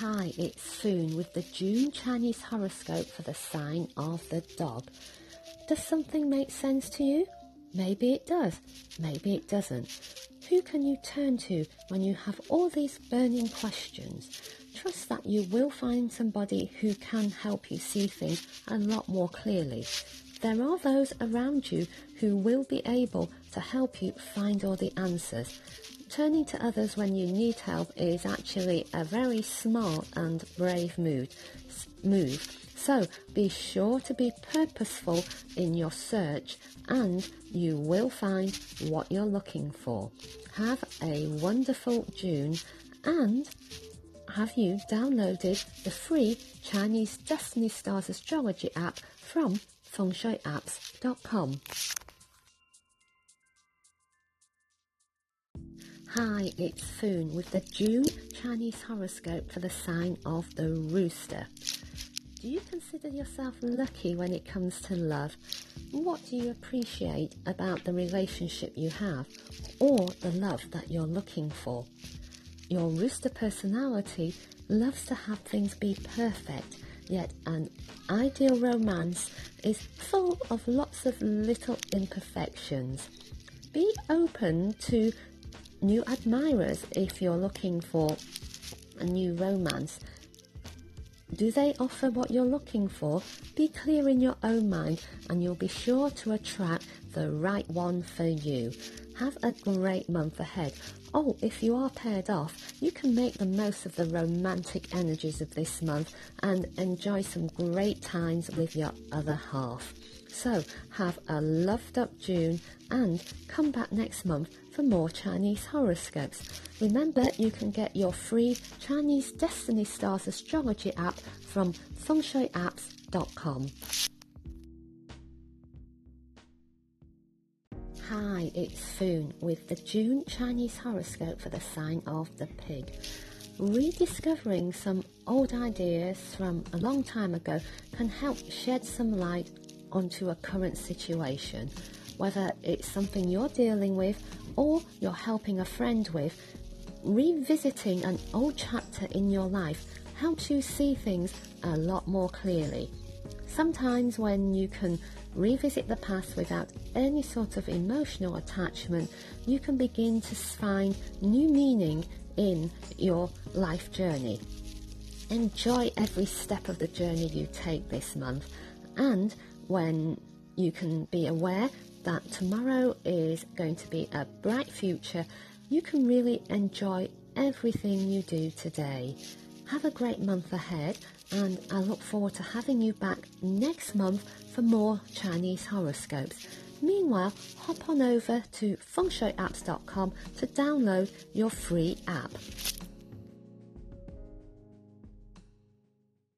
Hi, it's Foon with the June Chinese horoscope for the sign of the dog. Does something make sense to you? Maybe it does, maybe it doesn't. Who can you turn to when you have all these burning questions? Trust that you will find somebody who can help you see things a lot more clearly. There are those around you who will be able to help you find all the answers. Turning to others when you need help is actually a very smart and brave move. move. So be sure to be purposeful in your search and you will find what you're looking for. Have a wonderful June and have you downloaded the free Chinese Destiny Stars astrology app from fengshuiapps.com? Hi, it's Foon with the June Chinese horoscope for the sign of the rooster. Do you consider yourself lucky when it comes to love? What do you appreciate about the relationship you have or the love that you're looking for? Your rooster personality loves to have things be perfect, yet an ideal romance is full of lots of little imperfections. Be open to new admirers if you're looking for a new romance. Do they offer what you're looking for? Be clear in your own mind and you'll be sure to attract the right one for you. Have a great month ahead. Oh, if you are paired off, you can make the most of the romantic energies of this month and enjoy some great times with your other half. So, have a loved up June and come back next month for more Chinese horoscopes. Remember, you can get your free Chinese Destiny Stars astrology app from fengshuiapps.com. Hi, it's Foon with the June Chinese horoscope for the sign of the pig. Rediscovering some old ideas from a long time ago can help shed some light onto a current situation, whether it's something you're dealing with or you're helping a friend with, revisiting an old chapter in your life helps you see things a lot more clearly. Sometimes, when you can revisit the past without any sort of emotional attachment, you can begin to find new meaning in your life journey. Enjoy every step of the journey you take this month, and when you can be aware that tomorrow is going to be a bright future, you can really enjoy everything you do today. Have a great month ahead, and I look forward to having you back next month for more Chinese horoscopes. Meanwhile, hop on over to fengshuiapps.com to download your free app.